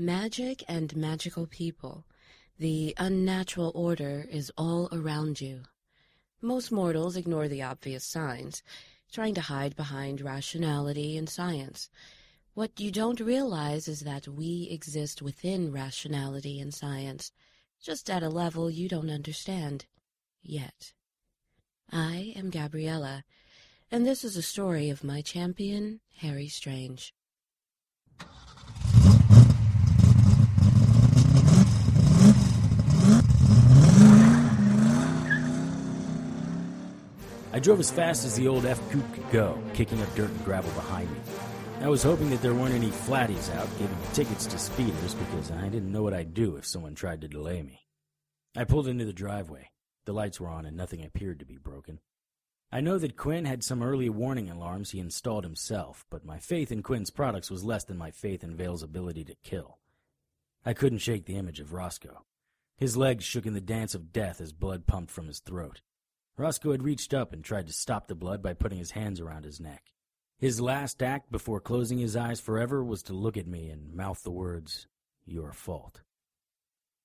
Magic and magical people. The unnatural order is all around you. Most mortals ignore the obvious signs, trying to hide behind rationality and science. What you don't realize is that we exist within rationality and science, just at a level you don't understand yet. I am Gabriella, and this is a story of my champion, Harry Strange. I drove as fast as the old F coupe could go, kicking up dirt and gravel behind me. I was hoping that there weren't any flatties out giving tickets to speeders because I didn't know what I'd do if someone tried to delay me. I pulled into the driveway. The lights were on and nothing appeared to be broken. I know that Quinn had some early warning alarms he installed himself, but my faith in Quinn's products was less than my faith in Vale's ability to kill. I couldn't shake the image of Roscoe. His legs shook in the dance of death as blood pumped from his throat. Roscoe had reached up and tried to stop the blood by putting his hands around his neck. His last act before closing his eyes forever was to look at me and mouth the words, Your fault.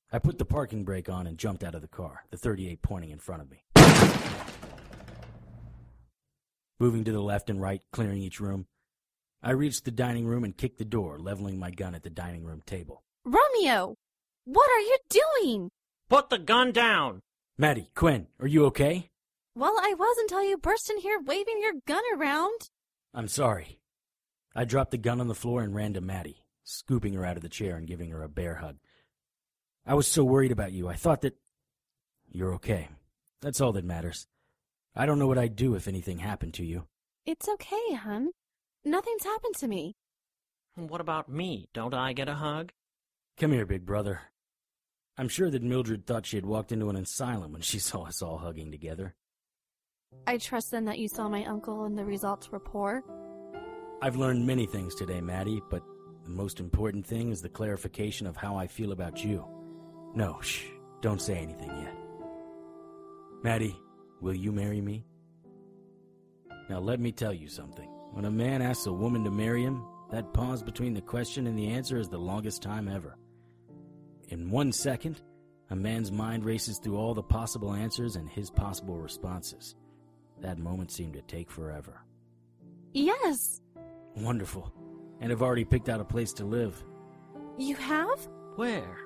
I put the parking brake on and jumped out of the car, the 38 pointing in front of me. Moving to the left and right, clearing each room, I reached the dining room and kicked the door, leveling my gun at the dining room table. Romeo! What are you doing? Put the gun down! Maddie, Quinn, are you okay? Well, I was until you burst in here waving your gun around. I'm sorry. I dropped the gun on the floor and ran to Maddie, scooping her out of the chair and giving her a bear hug. I was so worried about you. I thought that. You're okay. That's all that matters. I don't know what I'd do if anything happened to you. It's okay, hun. Nothing's happened to me. What about me? Don't I get a hug? Come here, big brother. I'm sure that Mildred thought she had walked into an asylum when she saw us all hugging together. I trust then that you saw my uncle and the results were poor. I've learned many things today, Maddie, but the most important thing is the clarification of how I feel about you. No, shh, don't say anything yet. Maddie, will you marry me? Now let me tell you something. When a man asks a woman to marry him, that pause between the question and the answer is the longest time ever. In one second, a man's mind races through all the possible answers and his possible responses. That moment seemed to take forever. Yes. Wonderful. And I've already picked out a place to live. You have? Where?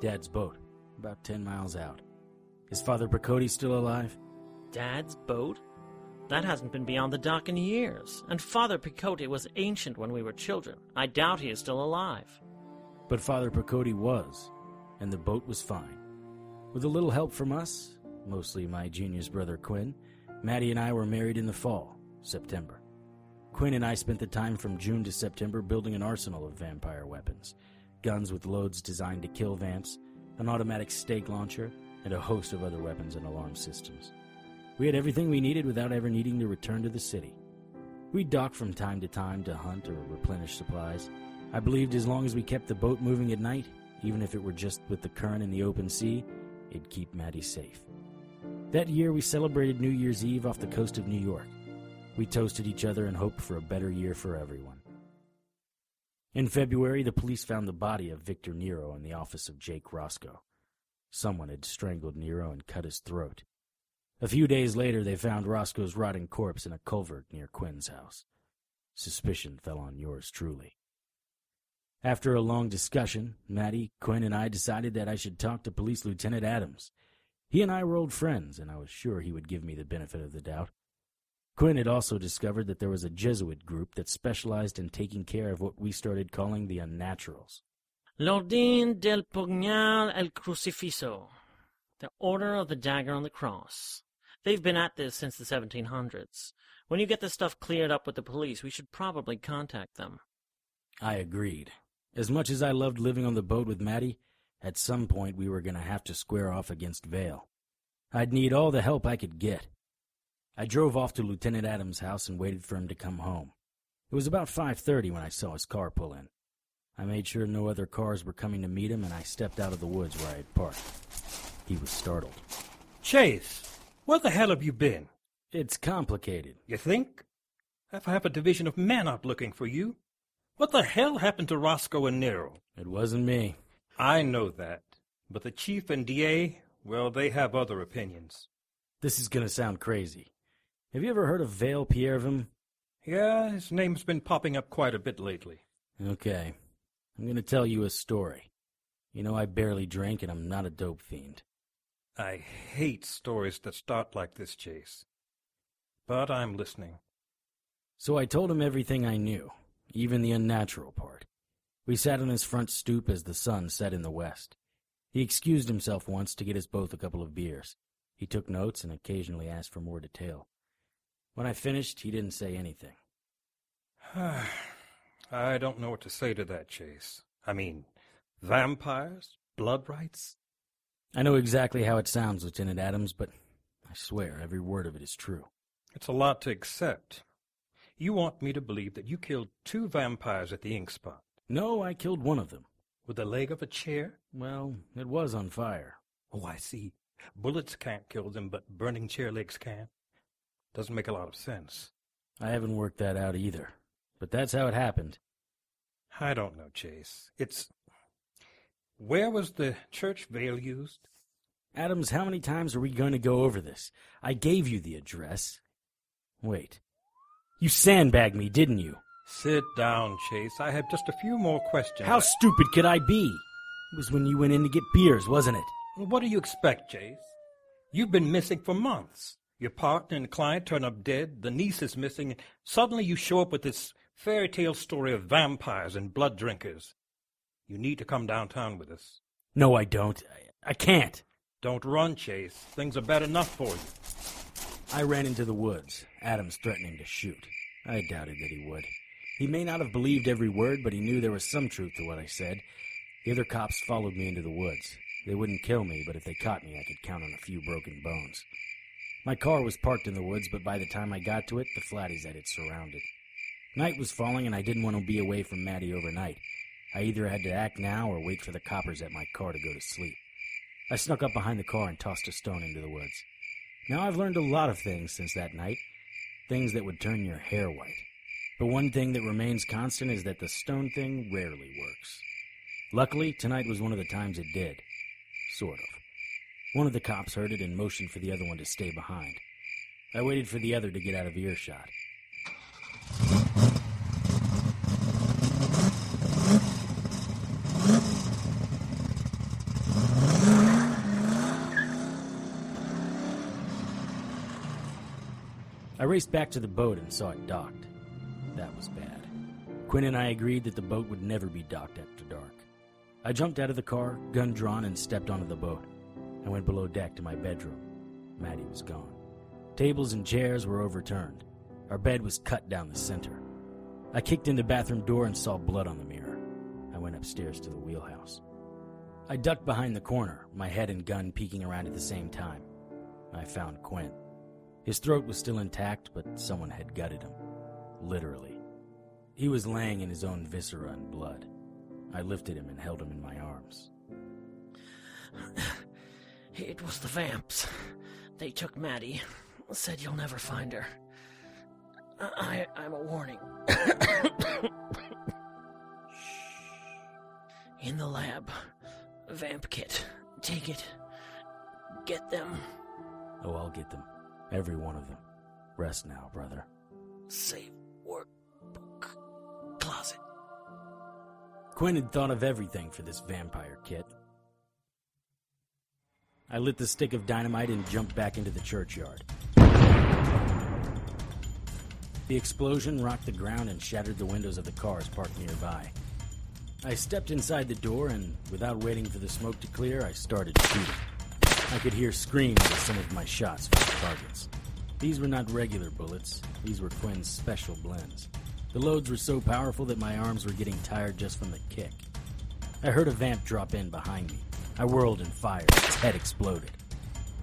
Dad's boat, about 10 miles out. Is Father Picotti still alive? Dad's boat? That hasn't been beyond the dock in years. And Father Picotti was ancient when we were children. I doubt he is still alive. But Father Picotti was, and the boat was fine. With a little help from us, mostly my genius brother Quinn, Maddie and I were married in the fall, September. Quinn and I spent the time from June to September building an arsenal of vampire weapons guns with loads designed to kill vamps, an automatic stake launcher, and a host of other weapons and alarm systems. We had everything we needed without ever needing to return to the city. We docked from time to time to hunt or replenish supplies. I believed as long as we kept the boat moving at night, even if it were just with the current in the open sea, it'd keep Maddie safe. That year, we celebrated New Year's Eve off the coast of New York. We toasted each other and hoped for a better year for everyone. In February, the police found the body of Victor Nero in the office of Jake Roscoe. Someone had strangled Nero and cut his throat. A few days later, they found Roscoe's rotting corpse in a culvert near Quinn's house. Suspicion fell on yours truly. After a long discussion, Maddie, Quinn, and I decided that I should talk to Police Lieutenant Adams. He and I were old friends, and I was sure he would give me the benefit of the doubt. Quinn had also discovered that there was a Jesuit group that specialized in taking care of what we started calling the unnaturals. L'Ordine del Pugnal el Crucifisso. The Order of the Dagger on the Cross. They've been at this since the 1700s. When you get this stuff cleared up with the police, we should probably contact them. I agreed. As much as I loved living on the boat with Maddie, at some point we were going to have to square off against Vale. I'd need all the help I could get. I drove off to Lieutenant Adams' house and waited for him to come home. It was about 5:30 when I saw his car pull in. I made sure no other cars were coming to meet him and I stepped out of the woods where I had parked. He was startled. Chase, where the hell have you been? It's complicated. You think? I've half a division of men out looking for you. What the hell happened to Roscoe and Nero? It wasn't me. I know that. But the chief and DA, well, they have other opinions. This is gonna sound crazy. Have you ever heard of Vale Pierrevim? Yeah, his name's been popping up quite a bit lately. Okay. I'm gonna tell you a story. You know I barely drink and I'm not a dope fiend. I hate stories that start like this, Chase. But I'm listening. So I told him everything I knew, even the unnatural part. We sat on his front stoop as the sun set in the west. He excused himself once to get us both a couple of beers. He took notes and occasionally asked for more detail. When I finished, he didn't say anything. I don't know what to say to that, Chase. I mean, vampires? Blood rites? I know exactly how it sounds, Lieutenant Adams, but I swear every word of it is true. It's a lot to accept. You want me to believe that you killed two vampires at the ink spot No, I killed one of them. with the leg of a chair? Well, it was on fire. Oh, I see. Bullets can't kill them, but burning chair legs can. Doesn't make a lot of sense. I haven't worked that out either. But that's how it happened. I don't know, Chase. It's. Where was the church Vale used? Adams, how many times are we going to go over this? I gave you the address. Wait. You sandbagged me, didn't you? Sit down, Chase. I have just a few more questions. How stupid could I be? It was when you went in to get beers, wasn't it? What do you expect, Chase? You've been missing for months. Your partner and client turn up dead, the niece is missing, and suddenly you show up with this fairy tale story of vampires and blood drinkers. You need to come downtown with us. No, I don't. I, I can't. Don't run, Chase. Things are bad enough for you. I ran into the woods, Adams threatening to shoot. I doubted that he would. He may not have believed every word, but he knew there was some truth to what I said. The other cops followed me into the woods. They wouldn't kill me, but if they caught me, I could count on a few broken bones. My car was parked in the woods, but by the time I got to it, the flatties had it surrounded. Night was falling, and I didn't want to be away from Maddie overnight. I either had to act now or wait for the coppers at my car to go to sleep. I snuck up behind the car and tossed a stone into the woods. Now I've learned a lot of things since that night, things that would turn your hair white. But one thing that remains constant is that the stone thing rarely works. Luckily, tonight was one of the times it did. Sort of. One of the cops heard it and motioned for the other one to stay behind. I waited for the other to get out of earshot. I raced back to the boat and saw it docked. That was bad. Quinn and I agreed that the boat would never be docked after dark. I jumped out of the car, gun drawn, and stepped onto the boat. I went below deck to my bedroom. Maddie was gone. Tables and chairs were overturned. Our bed was cut down the center. I kicked in the bathroom door and saw blood on the mirror. I went upstairs to the wheelhouse. I ducked behind the corner, my head and gun peeking around at the same time. I found Quinn. His throat was still intact, but someone had gutted him. Literally. He was laying in his own viscera and blood. I lifted him and held him in my arms. It was the vamps. They took Maddie. Said you'll never find her. I, I'm a warning. In the lab. Vamp kit. Take it. Get them. Oh, I'll get them. Every one of them. Rest now, brother. Safe Quinn had thought of everything for this vampire kit. I lit the stick of dynamite and jumped back into the churchyard. The explosion rocked the ground and shattered the windows of the cars parked nearby. I stepped inside the door and, without waiting for the smoke to clear, I started shooting. I could hear screams as some of my shots found targets. These were not regular bullets, these were Quinn's special blends. The loads were so powerful that my arms were getting tired just from the kick. I heard a vamp drop in behind me. I whirled and fired. Its head exploded.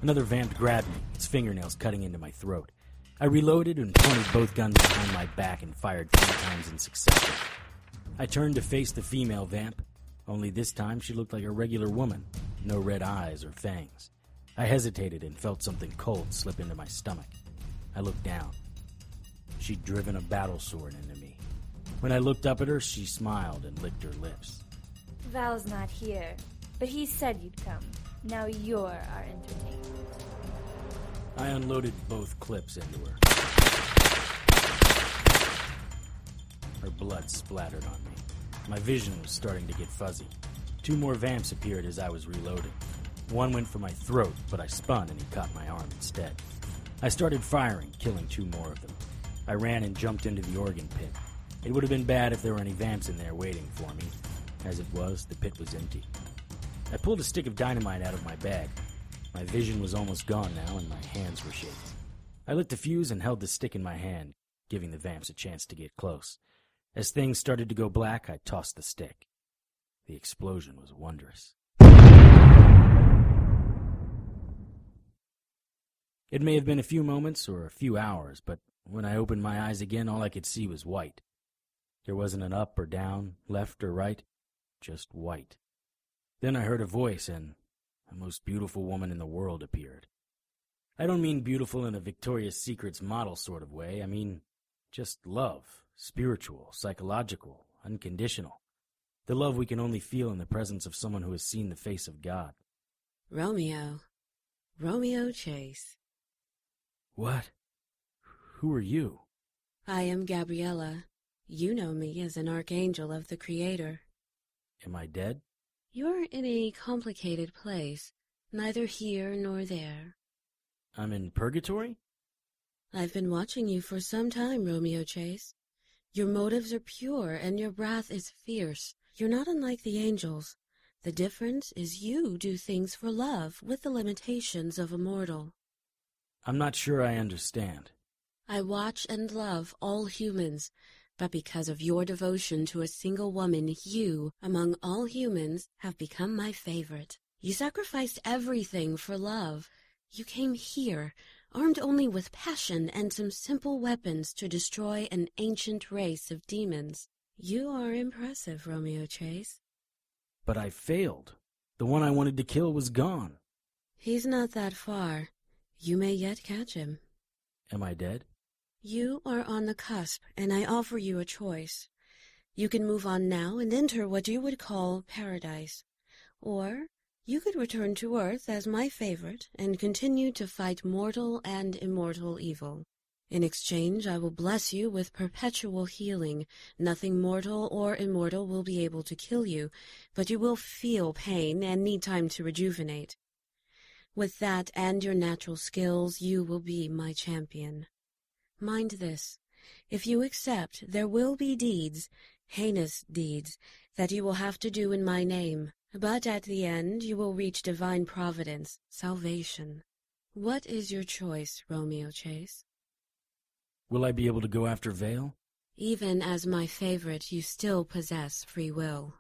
Another vamp grabbed me, its fingernails cutting into my throat. I reloaded and pointed both guns behind my back and fired three times in succession. I turned to face the female vamp, only this time she looked like a regular woman, no red eyes or fangs. I hesitated and felt something cold slip into my stomach. I looked down. She'd driven a battle sword into me. When I looked up at her, she smiled and licked her lips. Val's not here, but he said you'd come. Now you're our entertainment. I unloaded both clips into her. Her blood splattered on me. My vision was starting to get fuzzy. Two more vamps appeared as I was reloading. One went for my throat, but I spun and he caught my arm instead. I started firing, killing two more of them. I ran and jumped into the organ pit. It would have been bad if there were any vamps in there waiting for me. As it was, the pit was empty. I pulled a stick of dynamite out of my bag. My vision was almost gone now, and my hands were shaking. I lit the fuse and held the stick in my hand, giving the vamps a chance to get close. As things started to go black, I tossed the stick. The explosion was wondrous. It may have been a few moments or a few hours, but when I opened my eyes again, all I could see was white. There wasn't an up or down, left or right, just white. Then I heard a voice, and the most beautiful woman in the world appeared. I don't mean beautiful in a Victoria's Secrets model sort of way. I mean just love, spiritual, psychological, unconditional. The love we can only feel in the presence of someone who has seen the face of God. Romeo. Romeo Chase. What? Who are you? I am Gabriella. You know me as an archangel of the Creator. Am I dead? You're in a complicated place, neither here nor there. I'm in purgatory? I've been watching you for some time, Romeo Chase. Your motives are pure and your wrath is fierce. You're not unlike the angels. The difference is you do things for love with the limitations of a mortal. I'm not sure I understand. I watch and love all humans, but because of your devotion to a single woman, you, among all humans, have become my favorite. You sacrificed everything for love. You came here, armed only with passion and some simple weapons to destroy an ancient race of demons. You are impressive, Romeo Chase. But I failed. The one I wanted to kill was gone. He's not that far. You may yet catch him. Am I dead? You are on the cusp, and I offer you a choice. You can move on now and enter what you would call paradise. Or you could return to Earth as my favorite and continue to fight mortal and immortal evil. In exchange, I will bless you with perpetual healing. Nothing mortal or immortal will be able to kill you, but you will feel pain and need time to rejuvenate. With that and your natural skills, you will be my champion. Mind this. If you accept, there will be deeds, heinous deeds, that you will have to do in my name. But at the end, you will reach divine providence, salvation. What is your choice, Romeo Chase? Will I be able to go after Vale? Even as my favorite, you still possess free will.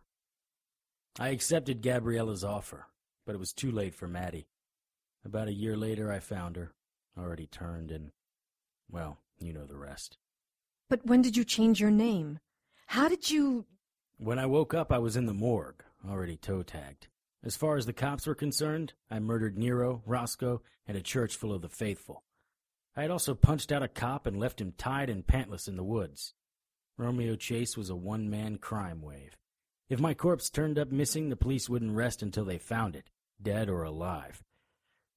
I accepted Gabriella's offer, but it was too late for Maddie. About a year later, I found her, already turned, and, well, you know the rest. But when did you change your name? How did you. When I woke up, I was in the morgue, already toe tagged. As far as the cops were concerned, I murdered Nero, Roscoe, and a church full of the faithful. I had also punched out a cop and left him tied and pantless in the woods. Romeo Chase was a one man crime wave. If my corpse turned up missing, the police wouldn't rest until they found it, dead or alive.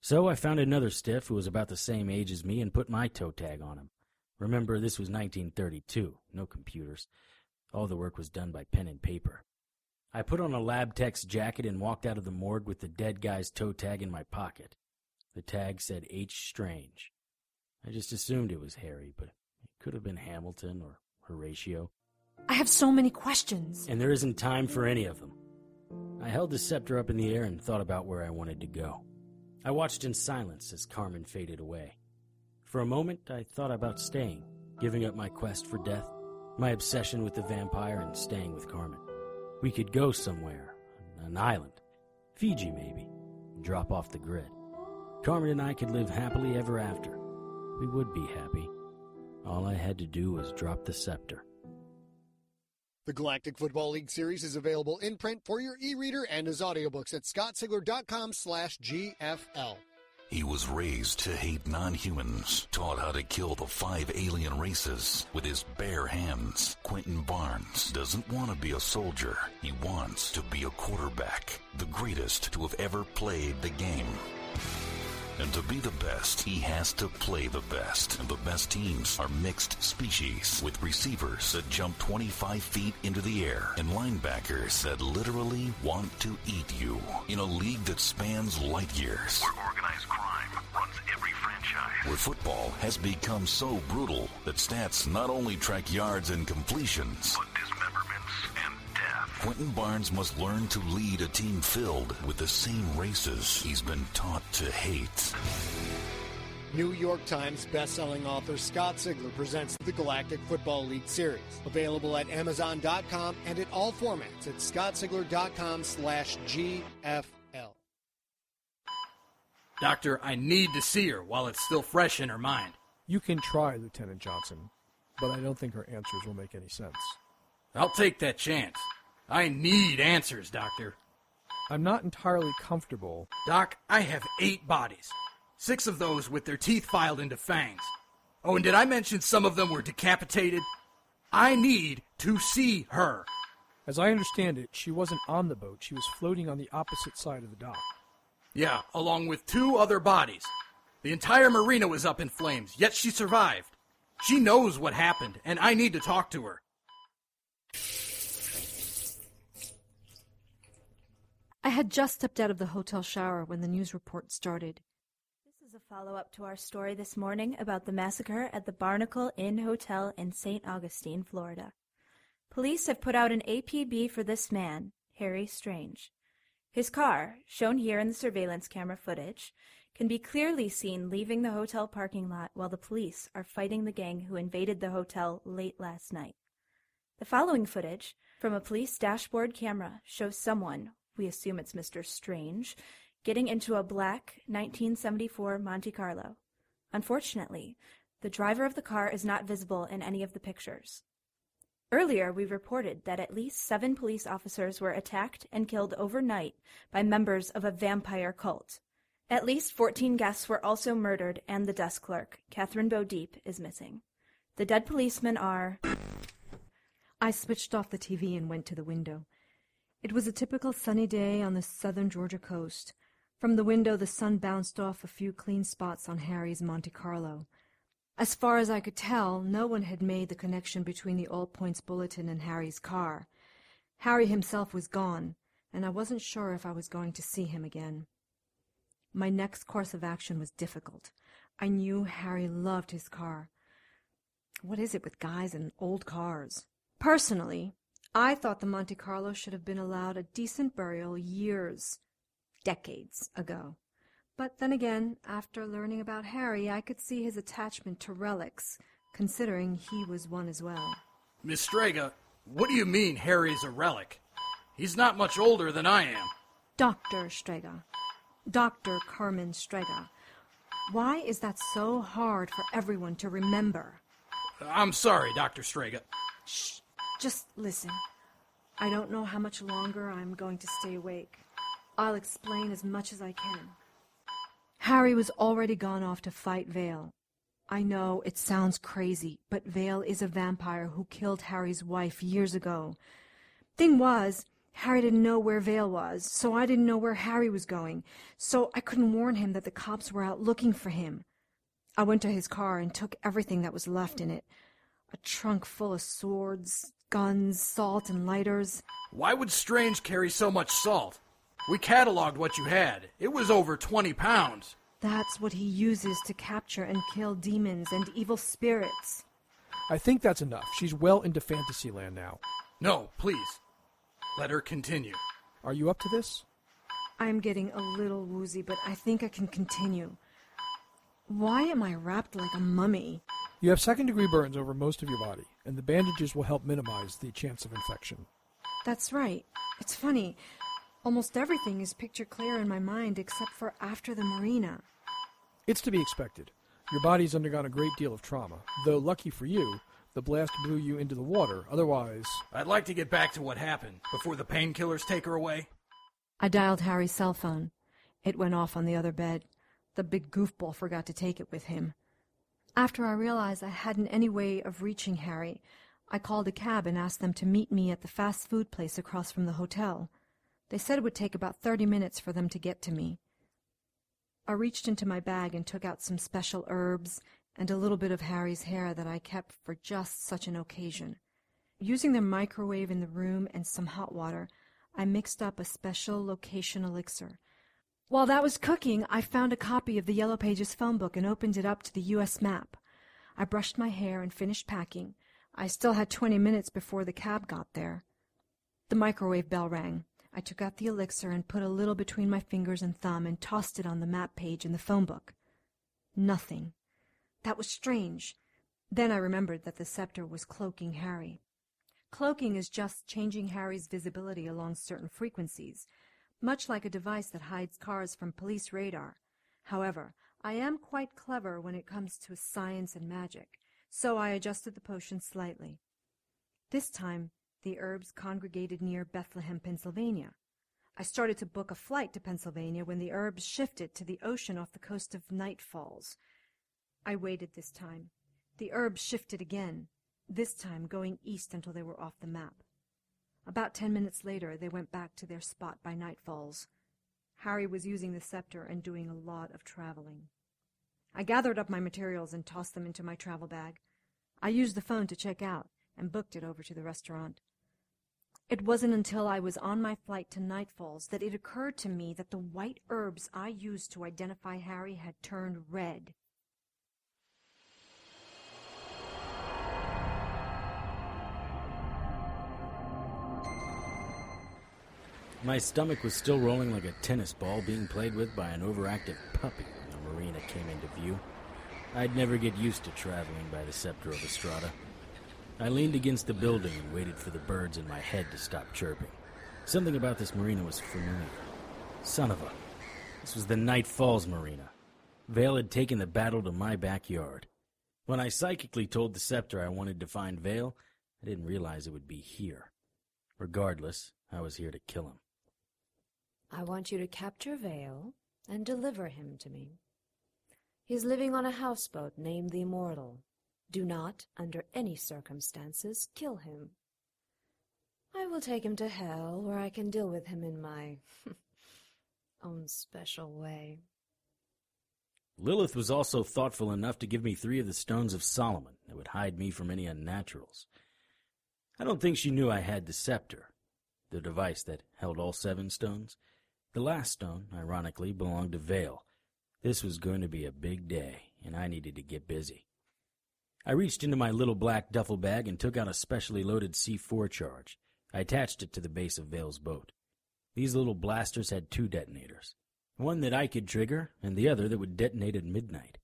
So I found another stiff who was about the same age as me and put my toe tag on him. Remember, this was 1932, no computers. All the work was done by pen and paper. I put on a lab tech's jacket and walked out of the morgue with the dead guy's toe tag in my pocket. The tag said H. Strange. I just assumed it was Harry, but it could have been Hamilton or Horatio. I have so many questions. And there isn't time for any of them. I held the scepter up in the air and thought about where I wanted to go. I watched in silence as Carmen faded away. For a moment, I thought about staying, giving up my quest for death, my obsession with the vampire, and staying with Carmen. We could go somewhere, an island, Fiji maybe, drop off the grid. Carmen and I could live happily ever after. We would be happy. All I had to do was drop the scepter. The Galactic Football League series is available in print for your e-reader and as audiobooks at scottsigler.com slash GFL. He was raised to hate non-humans, taught how to kill the five alien races with his bare hands. Quentin Barnes doesn't want to be a soldier. He wants to be a quarterback, the greatest to have ever played the game. And to be the best, he has to play the best. And the best teams are mixed species with receivers that jump 25 feet into the air and linebackers that literally want to eat you. In a league that spans light years. Where organized crime runs every franchise. Where football has become so brutal that stats not only track yards and completions, but death. Quentin Barnes must learn to lead a team filled with the same races he's been taught to hate. New York Times bestselling author Scott Sigler presents the Galactic Football League series. Available at Amazon.com and at all formats at scottsigler.com slash GFL. Doctor, I need to see her while it's still fresh in her mind. You can try, Lieutenant Johnson, but I don't think her answers will make any sense. I'll take that chance. I need answers, Doctor. I'm not entirely comfortable. Doc, I have eight bodies. Six of those with their teeth filed into fangs. Oh, and did I mention some of them were decapitated? I need to see her. As I understand it, she wasn't on the boat. She was floating on the opposite side of the dock. Yeah, along with two other bodies. The entire marina was up in flames, yet she survived. She knows what happened, and I need to talk to her. I had just stepped out of the hotel shower when the news report started. This is a follow up to our story this morning about the massacre at the Barnacle Inn Hotel in St. Augustine, Florida. Police have put out an APB for this man, Harry Strange. His car, shown here in the surveillance camera footage, can be clearly seen leaving the hotel parking lot while the police are fighting the gang who invaded the hotel late last night. The following footage from a police dashboard camera shows someone, we assume it's Mr. Strange, getting into a black 1974 Monte Carlo. Unfortunately, the driver of the car is not visible in any of the pictures. Earlier, we reported that at least seven police officers were attacked and killed overnight by members of a vampire cult. At least 14 guests were also murdered, and the desk clerk, Catherine Beaudeep, is missing. The dead policemen are. I switched off the TV and went to the window. It was a typical sunny day on the southern Georgia coast. From the window, the sun bounced off a few clean spots on Harry's Monte Carlo. As far as I could tell, no one had made the connection between the All Points Bulletin and Harry's car. Harry himself was gone, and I wasn't sure if I was going to see him again. My next course of action was difficult. I knew Harry loved his car. What is it with guys and old cars? Personally, I thought the Monte Carlo should have been allowed a decent burial years, decades ago. But then again, after learning about Harry, I could see his attachment to relics, considering he was one as well. Miss Strega, what do you mean Harry's a relic? He's not much older than I am. Dr. Strega. Dr. Carmen Strega. Why is that so hard for everyone to remember? I'm sorry, Dr. Strega. Shh. Just listen. I don't know how much longer I'm going to stay awake. I'll explain as much as I can. Harry was already gone off to fight Vale. I know it sounds crazy, but Vale is a vampire who killed Harry's wife years ago. Thing was, Harry didn't know where Vale was, so I didn't know where Harry was going, so I couldn't warn him that the cops were out looking for him. I went to his car and took everything that was left in it. A trunk full of swords, guns, salt, and lighters. Why would Strange carry so much salt? We cataloged what you had. It was over 20 pounds. That's what he uses to capture and kill demons and evil spirits. I think that's enough. She's well into Fantasyland now. No, please. Let her continue. Are you up to this? I'm getting a little woozy, but I think I can continue. Why am I wrapped like a mummy? You have second degree burns over most of your body, and the bandages will help minimize the chance of infection. That's right. It's funny. Almost everything is picture clear in my mind except for after the marina. It's to be expected. Your body's undergone a great deal of trauma, though lucky for you, the blast blew you into the water. Otherwise. I'd like to get back to what happened before the painkillers take her away. I dialed Harry's cell phone. It went off on the other bed. The big goofball forgot to take it with him. After I realized I hadn't any way of reaching Harry, I called a cab and asked them to meet me at the fast food place across from the hotel. They said it would take about thirty minutes for them to get to me. I reached into my bag and took out some special herbs and a little bit of Harry's hair that I kept for just such an occasion. Using the microwave in the room and some hot water, I mixed up a special location elixir. While that was cooking, I found a copy of the Yellow Pages phone book and opened it up to the U.S. map. I brushed my hair and finished packing. I still had twenty minutes before the cab got there. The microwave bell rang. I took out the elixir and put a little between my fingers and thumb and tossed it on the map page in the phone book. Nothing. That was strange. Then I remembered that the scepter was cloaking Harry. Cloaking is just changing Harry's visibility along certain frequencies, much like a device that hides cars from police radar. However, I am quite clever when it comes to science and magic, so I adjusted the potion slightly. This time, the herbs congregated near Bethlehem, Pennsylvania. I started to book a flight to Pennsylvania when the herbs shifted to the ocean off the coast of Night Falls. I waited this time. The herbs shifted again, this time going east until they were off the map. About ten minutes later, they went back to their spot by Night Falls. Harry was using the scepter and doing a lot of traveling. I gathered up my materials and tossed them into my travel bag. I used the phone to check out and booked it over to the restaurant. It wasn't until I was on my flight to Night Falls that it occurred to me that the white herbs I used to identify Harry had turned red. My stomach was still rolling like a tennis ball being played with by an overactive puppy when the marina came into view. I'd never get used to traveling by the scepter of Estrada. I leaned against the building and waited for the birds in my head to stop chirping. Something about this marina was familiar. Son of a. This was the Night Falls Marina. Vale had taken the battle to my backyard. When I psychically told the scepter I wanted to find Vale, I didn't realize it would be here. Regardless, I was here to kill him. I want you to capture Vale and deliver him to me. He is living on a houseboat named the Immortal. Do not, under any circumstances, kill him. I will take him to hell, where I can deal with him in my own special way. Lilith was also thoughtful enough to give me three of the stones of Solomon that would hide me from any unnaturals. I don't think she knew I had the scepter, the device that held all seven stones. The last stone, ironically, belonged to Vale. This was going to be a big day, and I needed to get busy. I reached into my little black duffel bag and took out a specially loaded C4 charge. I attached it to the base of Vale's boat. These little blasters had two detonators. One that I could trigger, and the other that would detonate at midnight.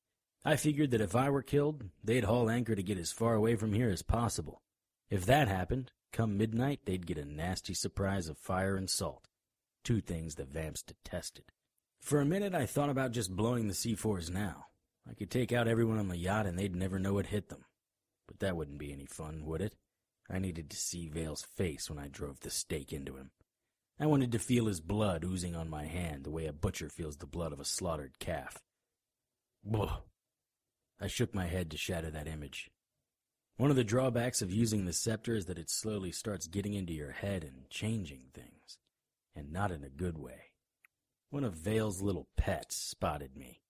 I figured that if I were killed, they'd haul anchor to get as far away from here as possible. If that happened, come midnight, they'd get a nasty surprise of fire and salt two things the Vamps detested. For a minute, I thought about just blowing the C4s now. I could take out everyone on the yacht and they'd never know it hit them. But that wouldn't be any fun, would it? I needed to see Vale's face when I drove the stake into him. I wanted to feel his blood oozing on my hand the way a butcher feels the blood of a slaughtered calf. Blah. I shook my head to shatter that image. One of the drawbacks of using the scepter is that it slowly starts getting into your head and changing things and not in a good way. One of Vale's little pets spotted me.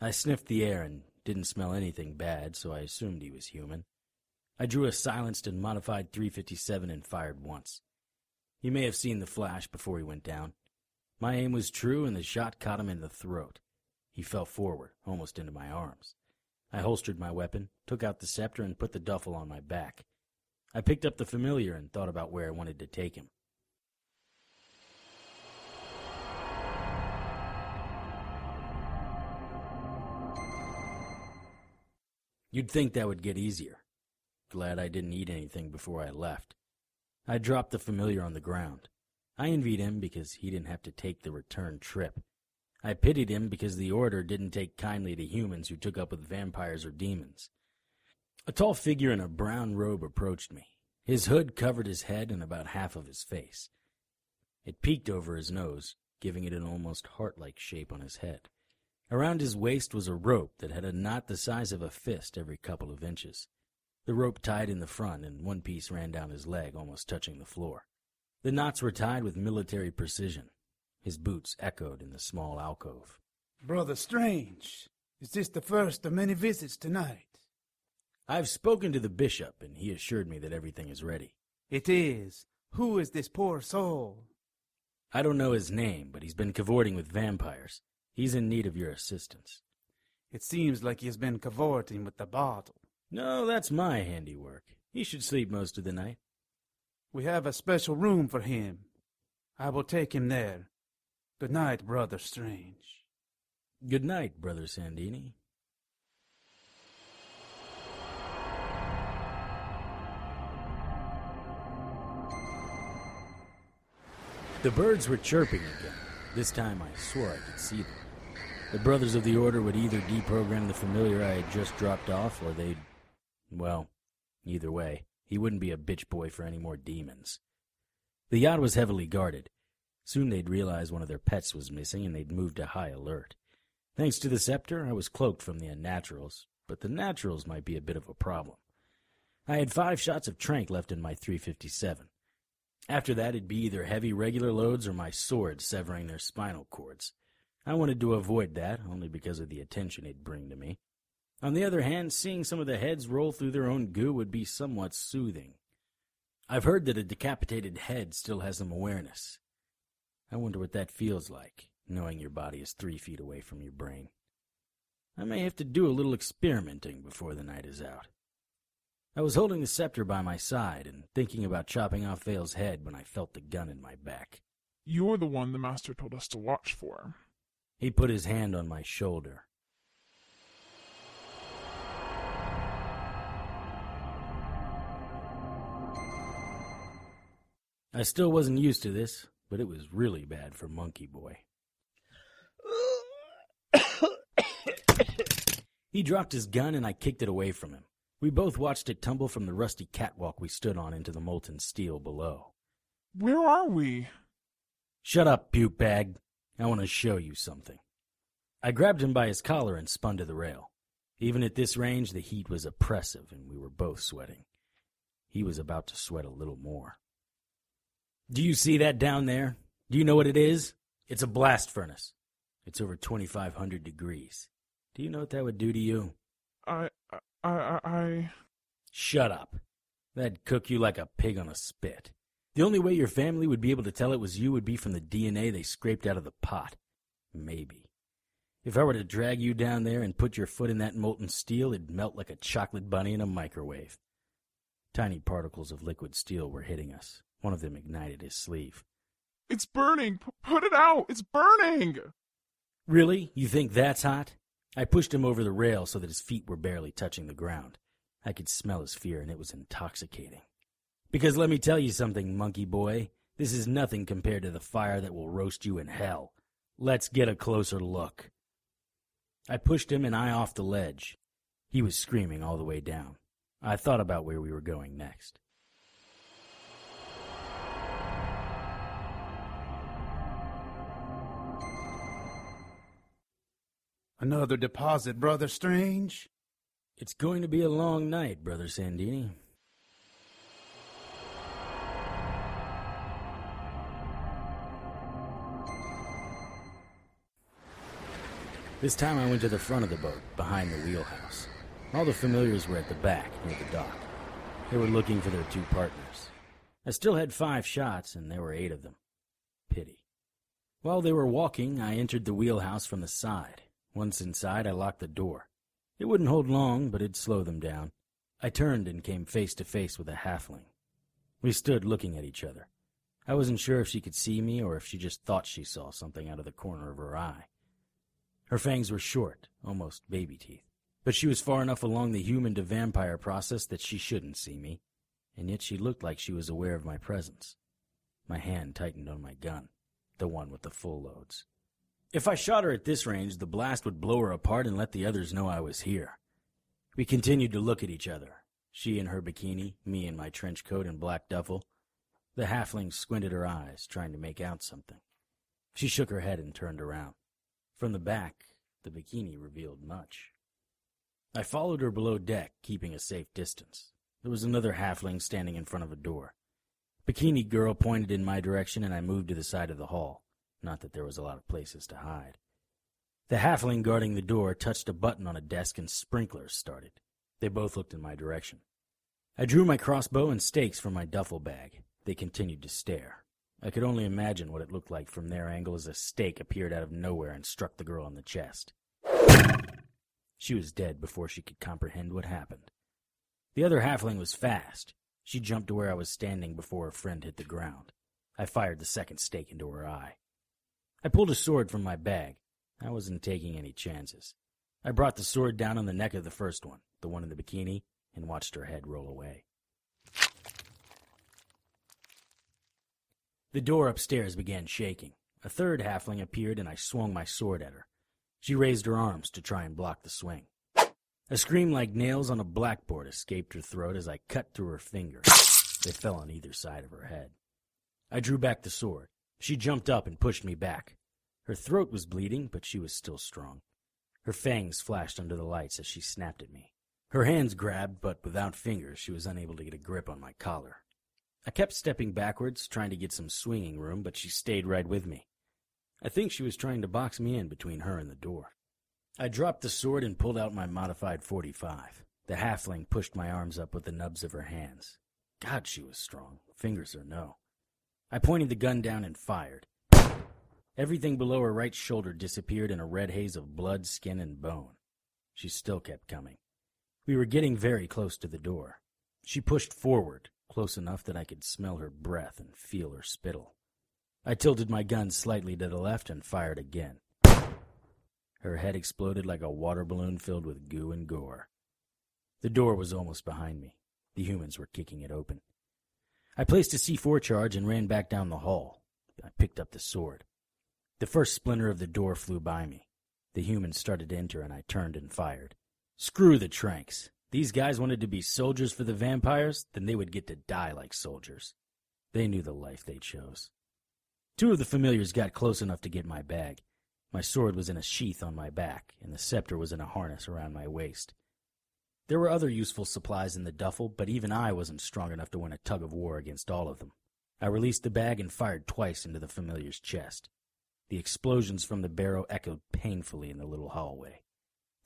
I sniffed the air and didn't smell anything bad, so I assumed he was human. I drew a silenced and modified 357 and fired once. He may have seen the flash before he went down. My aim was true, and the shot caught him in the throat. He fell forward, almost into my arms. I holstered my weapon, took out the scepter, and put the duffel on my back. I picked up the familiar and thought about where I wanted to take him. You'd think that would get easier. Glad I didn't eat anything before I left. I dropped the familiar on the ground. I envied him because he didn't have to take the return trip. I pitied him because the Order didn't take kindly to humans who took up with vampires or demons. A tall figure in a brown robe approached me. His hood covered his head and about half of his face. It peeked over his nose, giving it an almost heart-like shape on his head. Around his waist was a rope that had a knot the size of a fist every couple of inches. The rope tied in the front, and one piece ran down his leg, almost touching the floor. The knots were tied with military precision. His boots echoed in the small alcove. Brother Strange, is this the first of many visits tonight? I've spoken to the bishop, and he assured me that everything is ready. It is. Who is this poor soul? I don't know his name, but he's been cavorting with vampires. He's in need of your assistance. It seems like he has been cavorting with the bottle. No, that's my handiwork. He should sleep most of the night. We have a special room for him. I will take him there. Good night, Brother Strange. Good night, Brother Sandini. The birds were chirping again. This time I swore I could see them. The brothers of the Order would either deprogram the familiar I had just dropped off, or they'd. Well, either way, he wouldn't be a bitch boy for any more demons. The yacht was heavily guarded. Soon they'd realize one of their pets was missing, and they'd move to high alert. Thanks to the scepter, I was cloaked from the unnaturals, but the naturals might be a bit of a problem. I had five shots of trank left in my 357. After that, it'd be either heavy regular loads or my sword severing their spinal cords. I wanted to avoid that, only because of the attention it'd bring to me. On the other hand, seeing some of the heads roll through their own goo would be somewhat soothing. I've heard that a decapitated head still has some awareness. I wonder what that feels like, knowing your body is three feet away from your brain. I may have to do a little experimenting before the night is out. I was holding the scepter by my side and thinking about chopping off Vale's head when I felt the gun in my back. You're the one the master told us to watch for. He put his hand on my shoulder. I still wasn't used to this, but it was really bad for Monkey Boy. he dropped his gun and I kicked it away from him. We both watched it tumble from the rusty catwalk we stood on into the molten steel below. Where are we? Shut up, puke bag. I want to show you something. I grabbed him by his collar and spun to the rail. Even at this range, the heat was oppressive and we were both sweating. He was about to sweat a little more. Do you see that down there? Do you know what it is? It's a blast furnace. It's over 2,500 degrees. Do you know what that would do to you? I, I, I, I. Shut up. That'd cook you like a pig on a spit. The only way your family would be able to tell it was you would be from the DNA they scraped out of the pot. Maybe. If I were to drag you down there and put your foot in that molten steel, it'd melt like a chocolate bunny in a microwave. Tiny particles of liquid steel were hitting us. One of them ignited his sleeve. It's burning! P- put it out! It's burning! Really? You think that's hot? I pushed him over the rail so that his feet were barely touching the ground. I could smell his fear, and it was intoxicating. Because let me tell you something, monkey boy. This is nothing compared to the fire that will roast you in hell. Let's get a closer look. I pushed him and I off the ledge. He was screaming all the way down. I thought about where we were going next. Another deposit, Brother Strange? It's going to be a long night, Brother Sandini. This time I went to the front of the boat, behind the wheelhouse. All the familiars were at the back, near the dock. They were looking for their two partners. I still had five shots, and there were eight of them. Pity. While they were walking, I entered the wheelhouse from the side. Once inside, I locked the door. It wouldn't hold long, but it'd slow them down. I turned and came face to face with a halfling. We stood looking at each other. I wasn't sure if she could see me or if she just thought she saw something out of the corner of her eye. Her fangs were short, almost baby teeth, but she was far enough along the human to vampire process that she shouldn't see me, and yet she looked like she was aware of my presence. My hand tightened on my gun, the one with the full loads. If I shot her at this range, the blast would blow her apart and let the others know I was here. We continued to look at each other, she in her bikini, me in my trench coat and black duffel. The halfling squinted her eyes, trying to make out something. She shook her head and turned around. From the back, The bikini revealed much. I followed her below deck, keeping a safe distance. There was another halfling standing in front of a door. Bikini girl pointed in my direction, and I moved to the side of the hall. Not that there was a lot of places to hide. The halfling guarding the door touched a button on a desk, and sprinklers started. They both looked in my direction. I drew my crossbow and stakes from my duffel bag. They continued to stare. I could only imagine what it looked like from their angle as a stake appeared out of nowhere and struck the girl in the chest. She was dead before she could comprehend what happened. The other halfling was fast. She jumped to where I was standing before her friend hit the ground. I fired the second stake into her eye. I pulled a sword from my bag. I wasn't taking any chances. I brought the sword down on the neck of the first one, the one in the bikini, and watched her head roll away. The door upstairs began shaking. A third halfling appeared, and I swung my sword at her. She raised her arms to try and block the swing. A scream like nails on a blackboard escaped her throat as I cut through her fingers. They fell on either side of her head. I drew back the sword. She jumped up and pushed me back. Her throat was bleeding, but she was still strong. Her fangs flashed under the lights as she snapped at me. Her hands grabbed, but without fingers, she was unable to get a grip on my collar. I kept stepping backwards, trying to get some swinging room, but she stayed right with me. I think she was trying to box me in between her and the door. I dropped the sword and pulled out my modified 45. The halfling pushed my arms up with the nubs of her hands. God, she was strong, fingers or no. I pointed the gun down and fired. Everything below her right shoulder disappeared in a red haze of blood, skin, and bone. She still kept coming. We were getting very close to the door. She pushed forward, close enough that I could smell her breath and feel her spittle. I tilted my gun slightly to the left and fired again. Her head exploded like a water balloon filled with goo and gore. The door was almost behind me. The humans were kicking it open. I placed a C4 charge and ran back down the hall. I picked up the sword. The first splinter of the door flew by me. The humans started to enter and I turned and fired. Screw the tranks. These guys wanted to be soldiers for the vampires, then they would get to die like soldiers. They knew the life they chose. Two of the familiars got close enough to get my bag. My sword was in a sheath on my back, and the scepter was in a harness around my waist. There were other useful supplies in the duffel, but even I wasn't strong enough to win a tug of war against all of them. I released the bag and fired twice into the familiar's chest. The explosions from the barrel echoed painfully in the little hallway.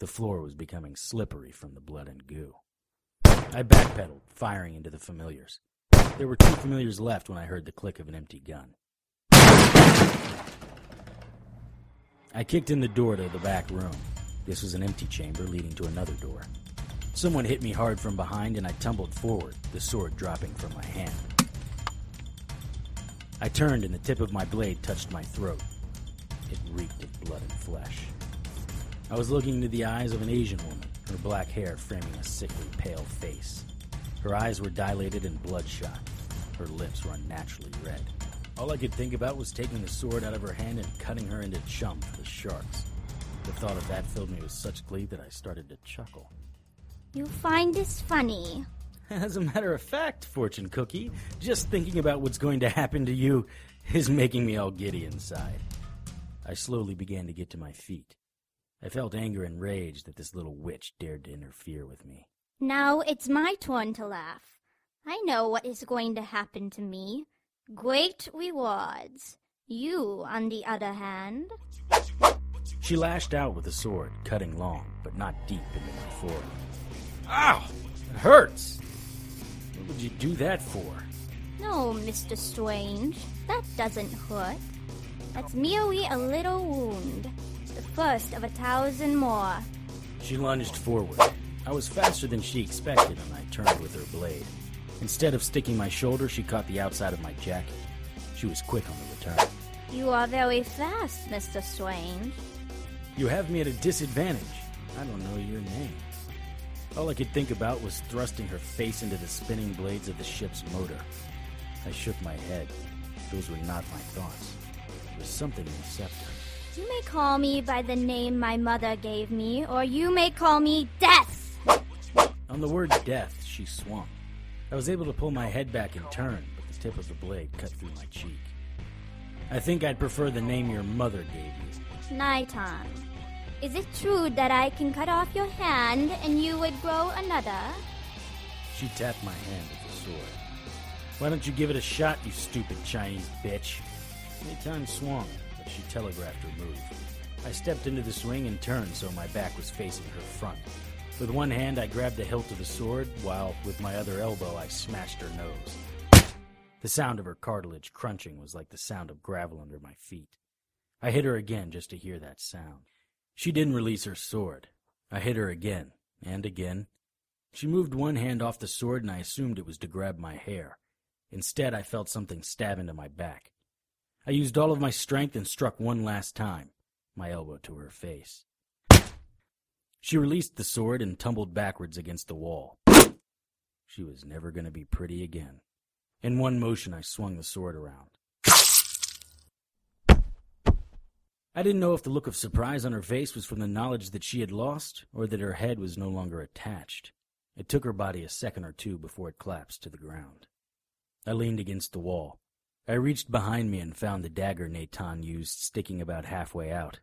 The floor was becoming slippery from the blood and goo. I backpedaled, firing into the familiars. There were two familiars left when I heard the click of an empty gun. I kicked in the door to the back room. This was an empty chamber leading to another door. Someone hit me hard from behind and I tumbled forward, the sword dropping from my hand. I turned and the tip of my blade touched my throat. It reeked of blood and flesh. I was looking into the eyes of an Asian woman, her black hair framing a sickly pale face. Her eyes were dilated and bloodshot. Her lips were unnaturally red. All I could think about was taking the sword out of her hand and cutting her into chum for the sharks. The thought of that filled me with such glee that I started to chuckle. You find this funny? As a matter of fact, Fortune Cookie, just thinking about what's going to happen to you is making me all giddy inside. I slowly began to get to my feet. I felt anger and rage that this little witch dared to interfere with me. Now it's my turn to laugh. I know what is going to happen to me. Great rewards. You, on the other hand. She lashed out with the sword, cutting long, but not deep into my forearm. Ow! It hurts! What would you do that for? No, Mr. Strange. That doesn't hurt. That's merely a little wound. The first of a thousand more. She lunged forward. I was faster than she expected, and I turned with her blade. Instead of sticking my shoulder, she caught the outside of my jacket. She was quick on the return. You are very fast, Mr. Strange. You have me at a disadvantage. I don't know your name. All I could think about was thrusting her face into the spinning blades of the ship's motor. I shook my head. Those were not my thoughts. There was something in the scepter. You may call me by the name my mother gave me, or you may call me Death! On the word death, she swung. I was able to pull my head back and turn, but the tip of the blade cut through my cheek. I think I'd prefer the name your mother gave you. Nighton. Is it true that I can cut off your hand and you would grow another? She tapped my hand with the sword. Why don't you give it a shot, you stupid Chinese bitch? Anytime swung, but she telegraphed her move. I stepped into the swing and turned so my back was facing her front. With one hand, I grabbed the hilt of the sword, while with my other elbow, I smashed her nose. The sound of her cartilage crunching was like the sound of gravel under my feet. I hit her again just to hear that sound. She didn't release her sword. I hit her again, and again. She moved one hand off the sword, and I assumed it was to grab my hair. Instead, I felt something stab into my back. I used all of my strength and struck one last time, my elbow to her face. She released the sword and tumbled backwards against the wall. She was never going to be pretty again. In one motion, I swung the sword around. I didn't know if the look of surprise on her face was from the knowledge that she had lost or that her head was no longer attached. It took her body a second or two before it collapsed to the ground. I leaned against the wall. I reached behind me and found the dagger Natan used sticking about halfway out.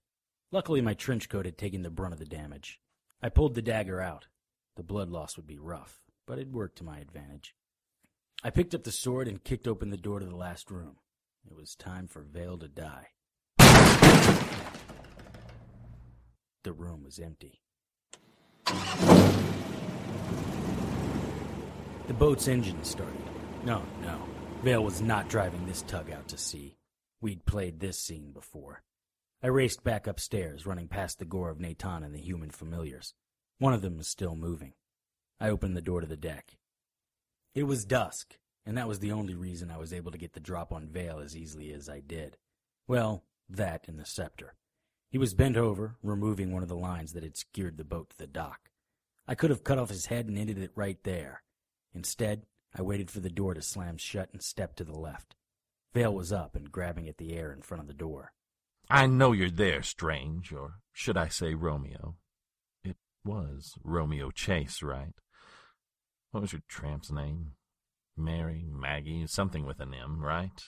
Luckily, my trench coat had taken the brunt of the damage. I pulled the dagger out. The blood loss would be rough, but it worked to my advantage. I picked up the sword and kicked open the door to the last room. It was time for Vale to die. The room was empty. The boat's engine started. No, no. Vale was not driving this tug out to sea. We'd played this scene before. I raced back upstairs, running past the gore of Natan and the human familiars. One of them was still moving. I opened the door to the deck. It was dusk, and that was the only reason I was able to get the drop on Vale as easily as I did. Well, that and the scepter. He was bent over, removing one of the lines that had skewered the boat to the dock. I could have cut off his head and ended it right there. Instead, I waited for the door to slam shut and stepped to the left. Vale was up and grabbing at the air in front of the door. I know you're there, Strange, or should I say Romeo? It was Romeo Chase, right? What was your tramp's name? Mary, Maggie, something with an M, right?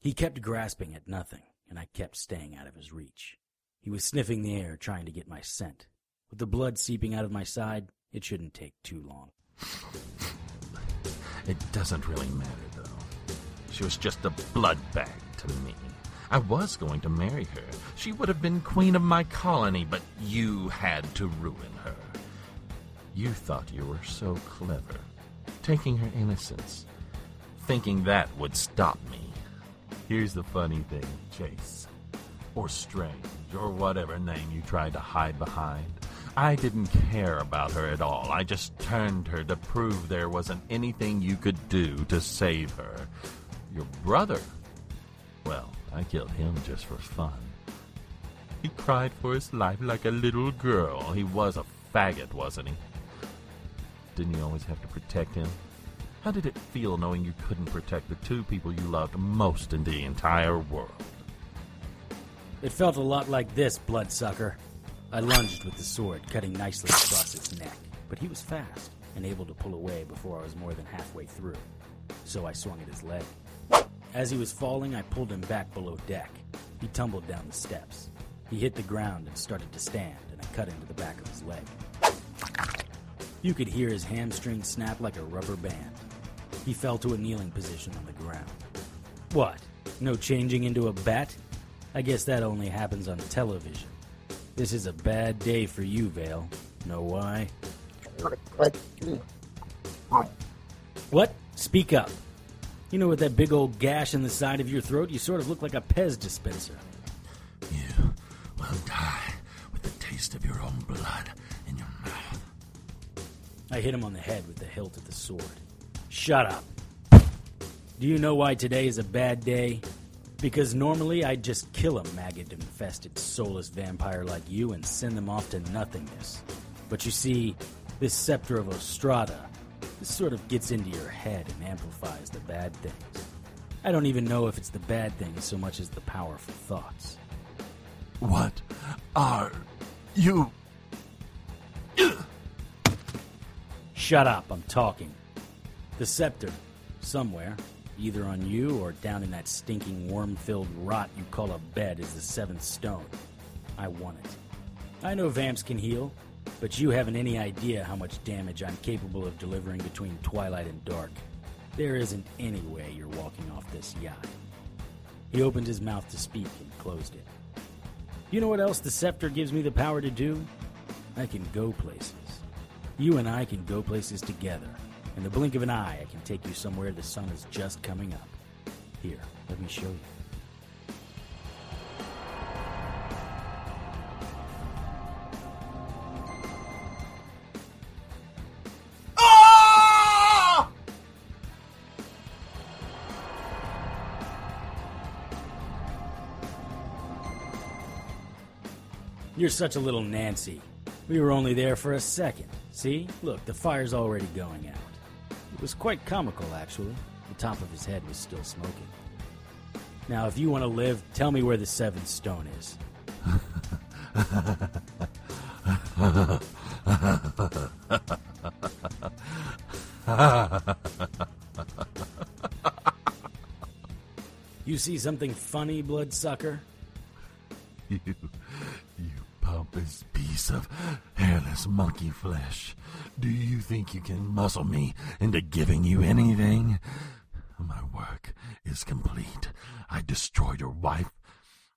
He kept grasping at nothing, and I kept staying out of his reach. He was sniffing the air, trying to get my scent. With the blood seeping out of my side, it shouldn't take too long. It doesn't really matter, though. She was just a blood bag to me. I was going to marry her. She would have been queen of my colony, but you had to ruin her. You thought you were so clever, taking her innocence, thinking that would stop me. Here's the funny thing, Chase, or Strange, or whatever name you tried to hide behind. I didn't care about her at all. I just turned her to prove there wasn't anything you could do to save her. Your brother? Well, I killed him just for fun. He cried for his life like a little girl. He was a faggot, wasn't he? Didn't you always have to protect him? How did it feel knowing you couldn't protect the two people you loved most in the entire world? It felt a lot like this, bloodsucker. I lunged with the sword, cutting nicely across his neck, but he was fast and able to pull away before I was more than halfway through. So I swung at his leg. As he was falling, I pulled him back below deck. He tumbled down the steps. He hit the ground and started to stand, and I cut into the back of his leg. You could hear his hamstring snap like a rubber band. He fell to a kneeling position on the ground. What? No changing into a bat? I guess that only happens on television. This is a bad day for you, Vale. Know why? What? Speak up. You know, with that big old gash in the side of your throat, you sort of look like a Pez dispenser. You will die with the taste of your own blood in your mouth. I hit him on the head with the hilt of the sword. Shut up. Do you know why today is a bad day? Because normally I'd just kill a maggot infested, soulless vampire like you and send them off to nothingness. But you see, this scepter of Ostrada, this sort of gets into your head and amplifies the bad things. I don't even know if it's the bad things so much as the powerful thoughts. What are you? Shut up, I'm talking. The scepter, somewhere, either on you or down in that stinking worm filled rot you call a bed, is the seventh stone. I want it. I know vamps can heal, but you haven't any idea how much damage I'm capable of delivering between twilight and dark. There isn't any way you're walking off this yacht. He opened his mouth to speak and closed it. You know what else the scepter gives me the power to do? I can go places. You and I can go places together. In the blink of an eye, I can take you somewhere the sun is just coming up. Here, let me show you. Ah! You're such a little Nancy. We were only there for a second. See? Look, the fire's already going out. It was quite comical, actually. The top of his head was still smoking. Now, if you want to live, tell me where the seventh stone is. you see something funny, bloodsucker? You, you pompous piece of hairless monkey flesh. Think you can muscle me into giving you anything? My work is complete. I destroyed your wife,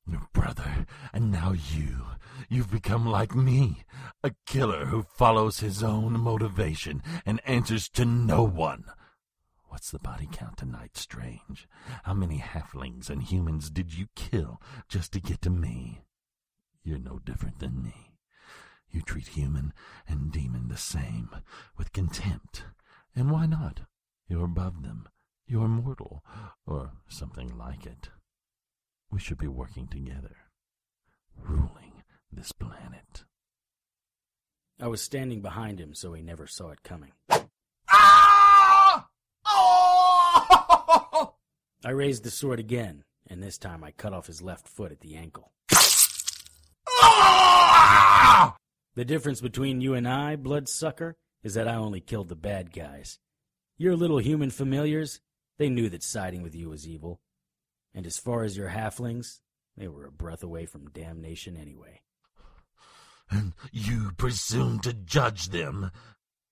your brother, and now you. You've become like me, a killer who follows his own motivation and answers to no one. What's the body count tonight, Strange? How many halflings and humans did you kill just to get to me? You're no different than me. You treat human and demon the same, with contempt. And why not? You're above them. You're mortal, or something like it. We should be working together, ruling this planet. I was standing behind him, so he never saw it coming. Ah! Oh! I raised the sword again, and this time I cut off his left foot at the ankle. The difference between you and I, bloodsucker, is that I only killed the bad guys. Your little human familiars, they knew that siding with you was evil. And as far as your halflings, they were a breath away from damnation anyway. And you presume to judge them?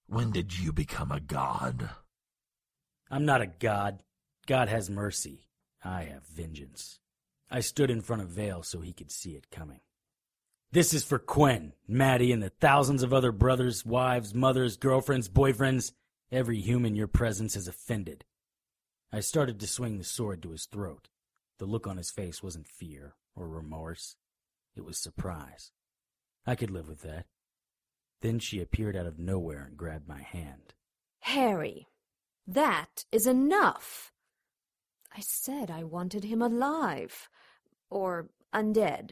When did you become a god? I'm not a god. God has mercy. I have vengeance. I stood in front of Vale so he could see it coming. This is for Quinn, Maddie, and the thousands of other brothers, wives, mothers, girlfriends, boyfriends, every human your presence has offended. I started to swing the sword to his throat. The look on his face wasn't fear or remorse. It was surprise. I could live with that. Then she appeared out of nowhere and grabbed my hand. Harry, that is enough. I said I wanted him alive. Or undead.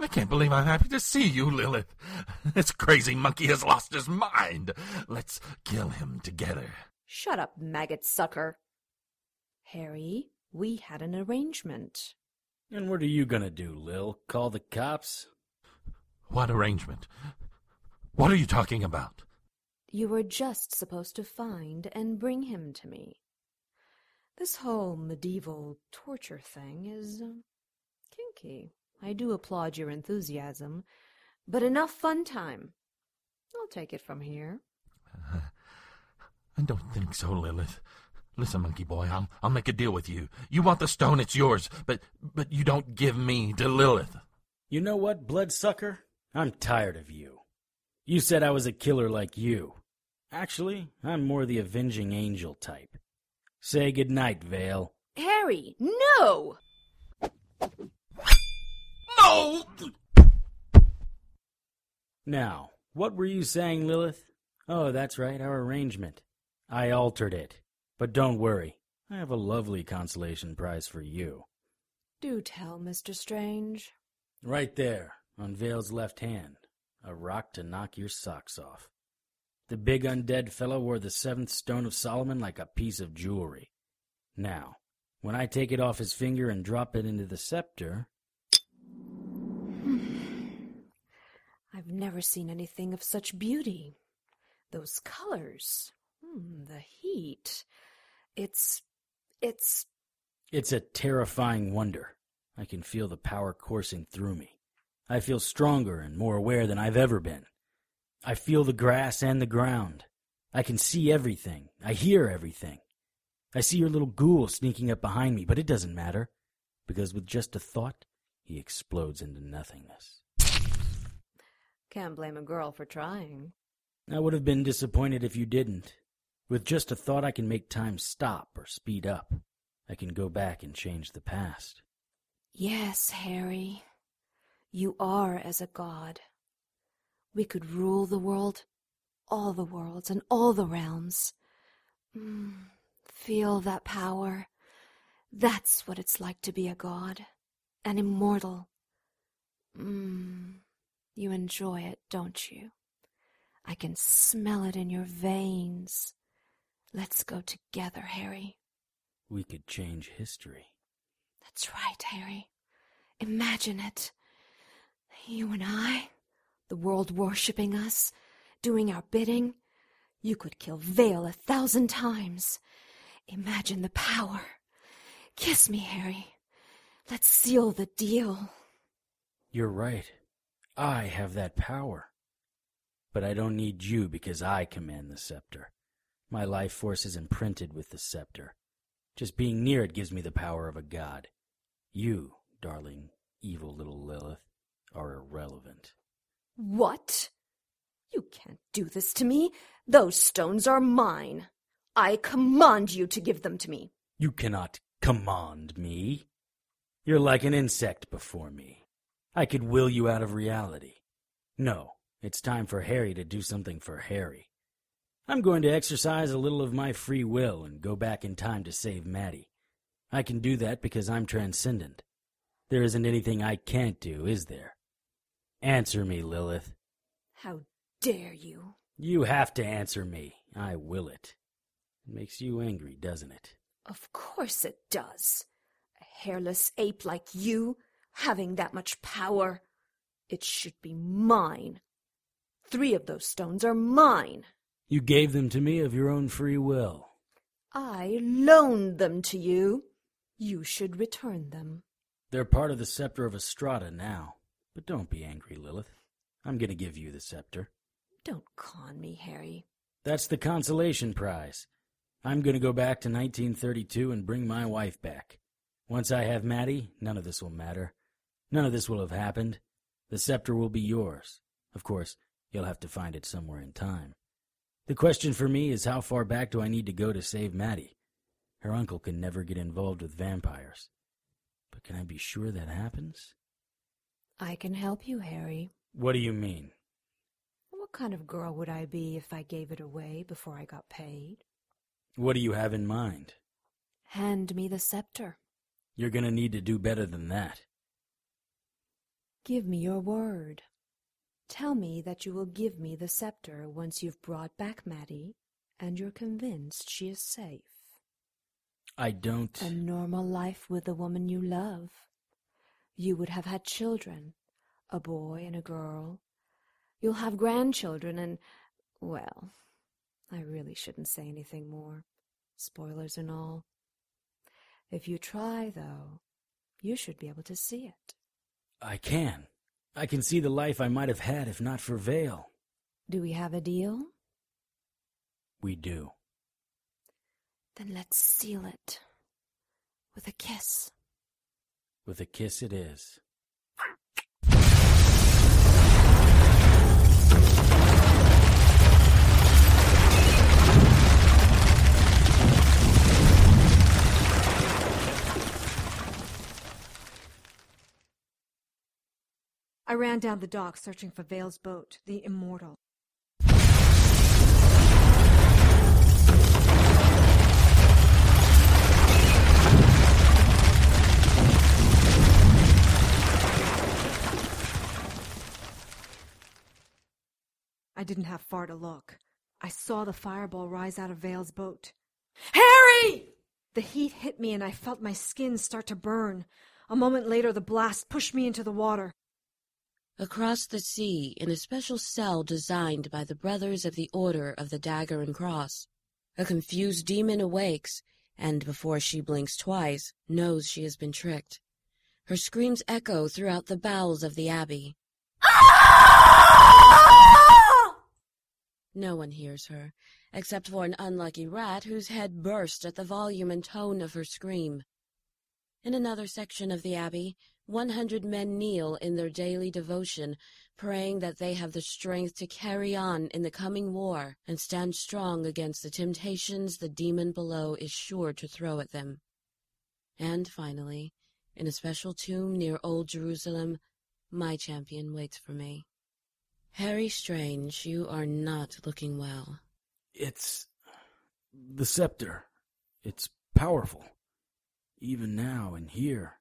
I can't believe I'm happy to see you, Lilith. This crazy monkey has lost his mind. Let's kill him together. Shut up, maggot sucker. Harry, we had an arrangement. And what are you gonna do, Lil? Call the cops? What arrangement? What are you talking about? You were just supposed to find and bring him to me. This whole medieval torture thing is uh, kinky. I do applaud your enthusiasm, but enough fun time. I'll take it from here. Uh, I don't think so, Lilith. Listen, monkey boy, I'll I'll make a deal with you. You want the stone, it's yours, but but you don't give me to Lilith. You know what, bloodsucker? I'm tired of you. You said I was a killer like you. Actually, I'm more the avenging angel type. Say goodnight, Vale. Harry, no! No! Now, what were you saying, Lilith? Oh, that's right, our arrangement. I altered it. But don't worry, I have a lovely consolation prize for you. Do tell, Mr. Strange. Right there, on Vale's left hand, a rock to knock your socks off. The big undead fellow wore the seventh stone of Solomon like a piece of jewelry. Now, when I take it off his finger and drop it into the scepter. I've never seen anything of such beauty. Those colors. Hmm, the heat. It's. It's. It's a terrifying wonder. I can feel the power coursing through me. I feel stronger and more aware than I've ever been. I feel the grass and the ground. I can see everything. I hear everything. I see your little ghoul sneaking up behind me, but it doesn't matter, because with just a thought, he explodes into nothingness. Can't blame a girl for trying. I would have been disappointed if you didn't. With just a thought, I can make time stop or speed up. I can go back and change the past. Yes, Harry. You are as a god. We could rule the world, all the worlds, and all the realms. Mm, feel that power. That's what it's like to be a god, an immortal. Mm, you enjoy it, don't you? I can smell it in your veins. Let's go together, Harry. We could change history. That's right, Harry. Imagine it. You and I, the world worshipping us, doing our bidding. You could kill Vale a thousand times. Imagine the power. Kiss me, Harry. Let's seal the deal. You're right. I have that power. But I don't need you because I command the scepter. My life force is imprinted with the scepter. Just being near it gives me the power of a god. You, darling, evil little Lilith, are irrelevant. What? You can't do this to me. Those stones are mine. I command you to give them to me. You cannot command me. You're like an insect before me. I could will you out of reality. No, it's time for Harry to do something for Harry. I'm going to exercise a little of my free will and go back in time to save Maddie. I can do that because I'm transcendent. There isn't anything I can't do, is there? Answer me, Lilith. How dare you? You have to answer me. I will it. It makes you angry, doesn't it? Of course it does. A hairless ape like you, having that much power. It should be mine. Three of those stones are mine. You gave them to me of your own free will. I loaned them to you. You should return them. They're part of the scepter of Estrada now. But don't be angry, Lilith. I'm going to give you the scepter. Don't con me, Harry. That's the consolation prize. I'm going to go back to 1932 and bring my wife back. Once I have Maddie, none of this will matter. None of this will have happened. The scepter will be yours. Of course, you'll have to find it somewhere in time. The question for me is how far back do I need to go to save Maddie? Her uncle can never get involved with vampires. But can I be sure that happens? I can help you, Harry. What do you mean? What kind of girl would I be if I gave it away before I got paid? What do you have in mind? Hand me the scepter. You're going to need to do better than that. Give me your word. Tell me that you will give me the scepter once you've brought back Maddie and you're convinced she is safe. I don't. A normal life with the woman you love. You would have had children, a boy and a girl. You'll have grandchildren and, well, I really shouldn't say anything more. Spoilers and all. If you try, though, you should be able to see it. I can. I can see the life I might have had if not for Vale. Do we have a deal? We do. Then let's seal it. With a kiss. With a kiss it is. I ran down the dock searching for Vale's boat, the Immortal. I didn't have far to look. I saw the fireball rise out of Vale's boat. Harry! The heat hit me and I felt my skin start to burn. A moment later, the blast pushed me into the water. Across the sea, in a special cell designed by the Brothers of the Order of the Dagger and Cross, a confused demon awakes, and before she blinks twice, knows she has been tricked. Her screams echo throughout the bowels of the abbey. No one hears her, except for an unlucky rat whose head burst at the volume and tone of her scream. In another section of the abbey, one hundred men kneel in their daily devotion, praying that they have the strength to carry on in the coming war and stand strong against the temptations the demon below is sure to throw at them. And finally, in a special tomb near Old Jerusalem, my champion waits for me. Harry Strange, you are not looking well. It's the scepter. It's powerful. Even now and here,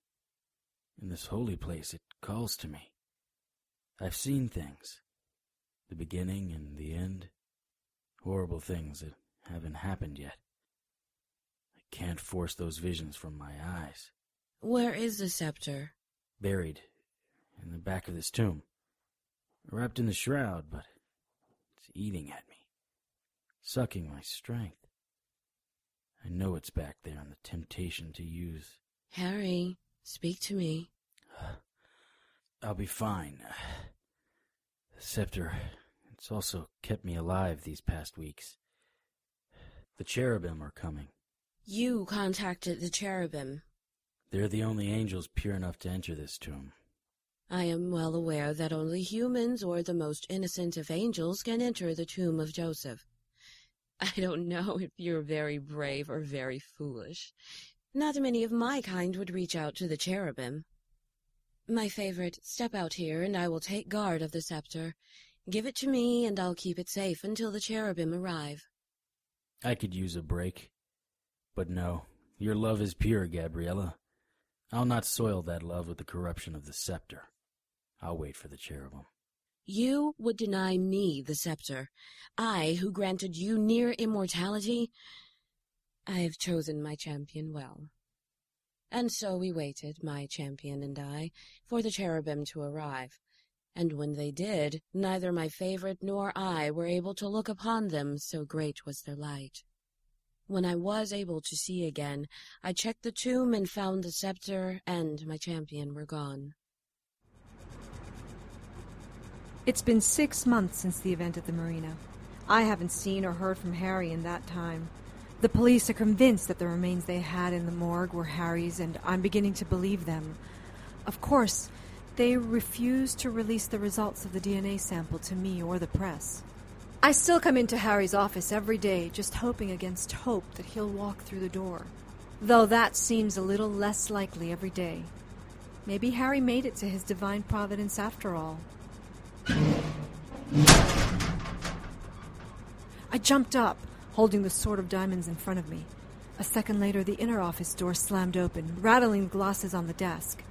in this holy place, it calls to me. I've seen things. The beginning and the end. Horrible things that haven't happened yet. I can't force those visions from my eyes. Where is the scepter? Buried in the back of this tomb. Wrapped in the shroud, but it's eating at me. Sucking my strength. I know it's back there and the temptation to use. Harry, speak to me. I'll be fine. The scepter, it's also kept me alive these past weeks. The cherubim are coming. You contacted the cherubim. They're the only angels pure enough to enter this tomb. I am well aware that only humans or the most innocent of angels can enter the tomb of Joseph. I don't know if you're very brave or very foolish. Not many of my kind would reach out to the cherubim. My favorite, step out here and I will take guard of the scepter. Give it to me and I'll keep it safe until the cherubim arrive. I could use a break. But no, your love is pure, Gabriella. I'll not soil that love with the corruption of the scepter. I'll wait for the cherubim. You would deny me the scepter, I who granted you near immortality? I have chosen my champion well. And so we waited, my champion and I, for the cherubim to arrive. And when they did, neither my favorite nor I were able to look upon them, so great was their light. When I was able to see again, I checked the tomb and found the scepter and my champion were gone. It's been six months since the event at the marina. I haven't seen or heard from Harry in that time. The police are convinced that the remains they had in the morgue were Harry's, and I'm beginning to believe them. Of course, they refuse to release the results of the DNA sample to me or the press. I still come into Harry's office every day, just hoping against hope that he'll walk through the door. Though that seems a little less likely every day. Maybe Harry made it to his divine providence after all. I jumped up, holding the sword of diamonds in front of me. A second later, the inner office door slammed open, rattling the glasses on the desk.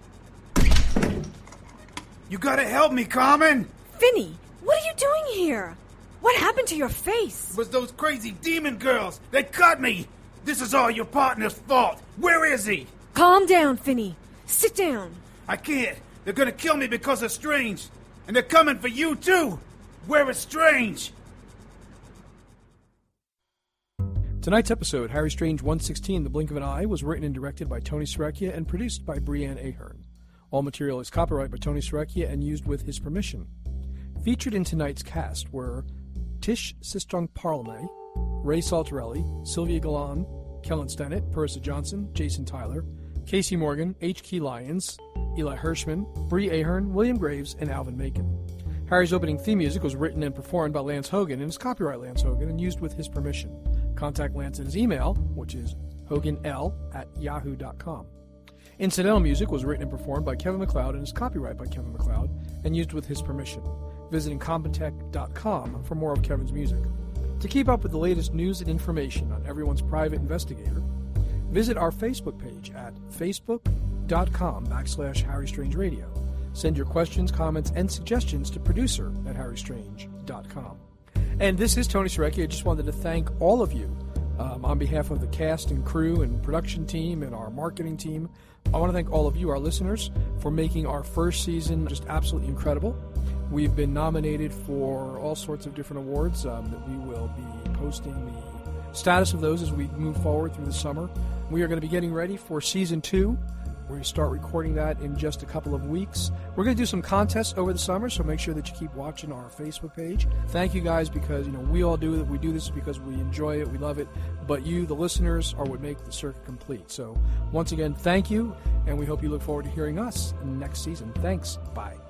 You gotta help me, Carmen! Finny, what are you doing here? What happened to your face? It was those crazy demon girls! They cut me! This is all your partner's fault! Where is he? Calm down, Finny. Sit down. I can't. They're gonna kill me because of Strange. And they're coming for you, too! Where is Strange? Tonight's episode, Harry Strange 116, The Blink of an Eye, was written and directed by Tony Sarrecchia and produced by Breanne Ahearn. All material is copyright by Tony Sarrecchia and used with his permission. Featured in tonight's cast were Tisch Cistrunk Parmelee, Ray Saltrelli, Sylvia Galan, Kellen Stennett, Parisa Johnston, Jason Tyler, Casey Morgan, H. Keith Lyons, Elie Hirschman, Bre Ahearn, William Graves, and Alvin Macon. Harry's opening theme music was written and performed by Lance Haugen and is copyright Lance Haugen and used with his permission. Contact Lance at his email, which is hauganl at yahoo.com. Incidental music was written and performed by Kevin Macleod and is copyright by Kevin Macleod and used with his permission. Visit incompetech.com for more of Kevin's music. To keep up with the latest news and information on everyone's private investigator, visit our Facebook page at facebook.com backslash Harry Strange Radio. Send your questions, comments, and suggestions to producer at harrystrange.com. And this is Tony Sarrecchia. I just wanted to thank all of you um, on behalf of the cast and crew and production team and our marketing team. I want to thank all of you, our listeners, for making our first season just absolutely incredible. We've been nominated for all sorts of different awards um, that we will be posting the status of those as we move forward through the summer. We are going to be getting ready for season two We start recording that in just a couple of weeks. We're going to do some contests over the summer, so make sure that you keep watching our Facebook page. Thank you guys because you know we all do it. We do this because we enjoy it, we love it. But you, the listeners, are what make the circuit complete. So once again, thank you, and we hope you look forward to hearing us next season. Thanks. Bye.